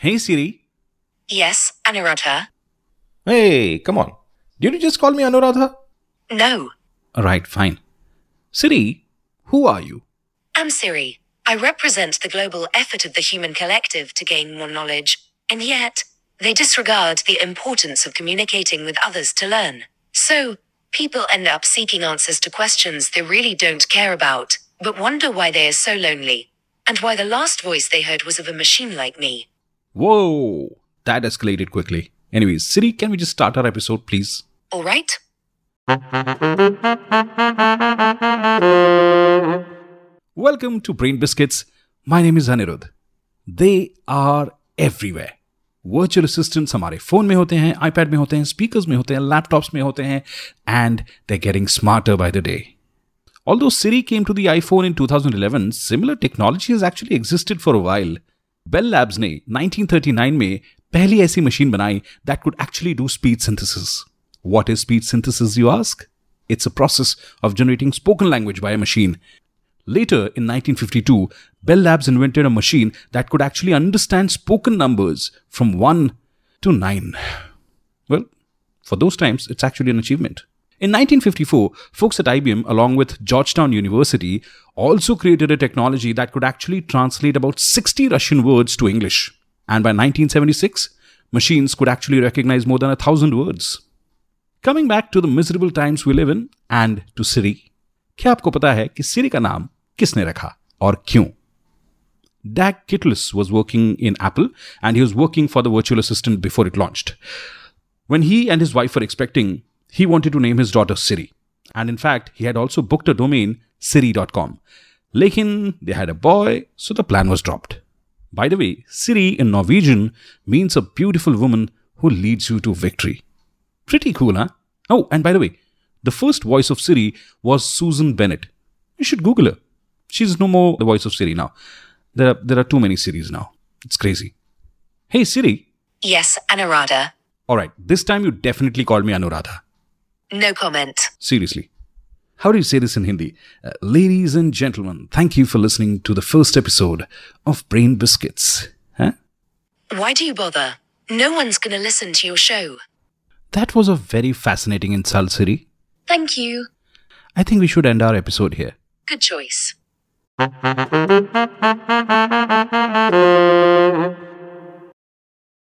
Hey Siri. Yes, Anuradha. Hey, come on. Did you just call me Anuradha? No, Right, fine. Siri, who are you? I'm Siri. I represent the global effort of the human collective to gain more knowledge, and yet, they disregard the importance of communicating with others to learn. So, people end up seeking answers to questions they really don't care about, but wonder why they are so lonely, and why the last voice they heard was of a machine like me. Whoa, that escalated quickly. Anyways, Siri, can we just start our episode, please? Alright? Welcome to Brain Biscuits. My name is Anirudh. They are everywhere. Virtual assistants हमारे phone में होते हैं iPad में होते हैं speakers में होते हैं लैपटॉप्स में होते हैं and they getting smarter by the day Although Siri came to the iPhone in 2011, similar technology has actually existed for a while. Bell Labs ने 1939 में पहली ऐसी मशीन बनाई that could actually do speech synthesis. What is speech synthesis, you ask? It's a process of generating spoken language by a machine. Later, in 1952, Bell Labs invented a machine that could actually understand spoken numbers from 1 to 9. Well, for those times, it's actually an achievement. In 1954, folks at IBM, along with Georgetown University, also created a technology that could actually translate about 60 Russian words to English. And by 1976, machines could actually recognize more than a thousand words. Coming back to the miserable times we live in and to Siri. क्या आपको पता है कि Siri का नाम किसने रखा और क्यों? Dag Kittlaus was working in Apple and he was working for the virtual assistant before it launched. When he and his wife were expecting, he wanted to name his daughter Siri. And in fact, he had also booked a domain siri.com. Lekin, they had a boy, so the plan was dropped. By the way, Siri in Norwegian means a beautiful woman who leads you to victory. Pretty cool, huh? Oh, and by the way, the first voice of Siri was Susan Bennett. You should Google her. She's no more the voice of Siri now. There are, there are too many Siris now. It's crazy. Hey Siri. Yes, Anuradha. Alright, this time you definitely called me Anuradha. No comment. Seriously. How do you say this in Hindi? Uh, ladies and gentlemen, thank you for listening to the first episode of Brain Biscuits. Huh? Why do you bother? No one's gonna listen to your show. That was a very fascinating insult, Siri. Thank you. I think we should end our episode here. Good choice.